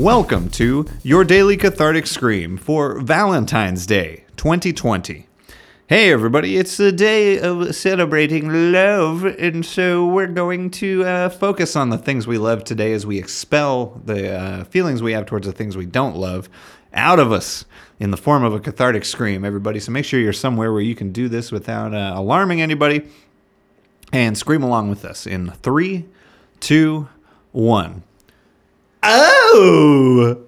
Welcome to your daily cathartic scream for Valentine's Day 2020. Hey, everybody, it's the day of celebrating love, and so we're going to uh, focus on the things we love today as we expel the uh, feelings we have towards the things we don't love out of us in the form of a cathartic scream, everybody. So make sure you're somewhere where you can do this without uh, alarming anybody and scream along with us in three, two, one. Oh!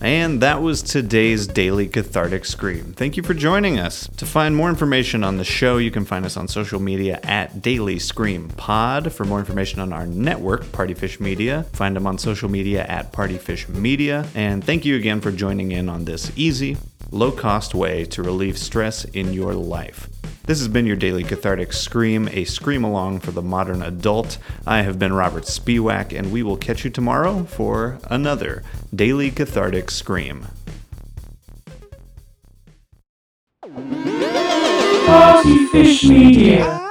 And that was today's Daily Cathartic Scream. Thank you for joining us. To find more information on the show, you can find us on social media at Daily Scream Pod. For more information on our network, Partyfish Media, find them on social media at Partyfish Media. And thank you again for joining in on this easy, low cost way to relieve stress in your life. This has been your daily cathartic scream, a scream along for the modern adult. I have been Robert Spiewak, and we will catch you tomorrow for another daily cathartic scream. Partyfish Media.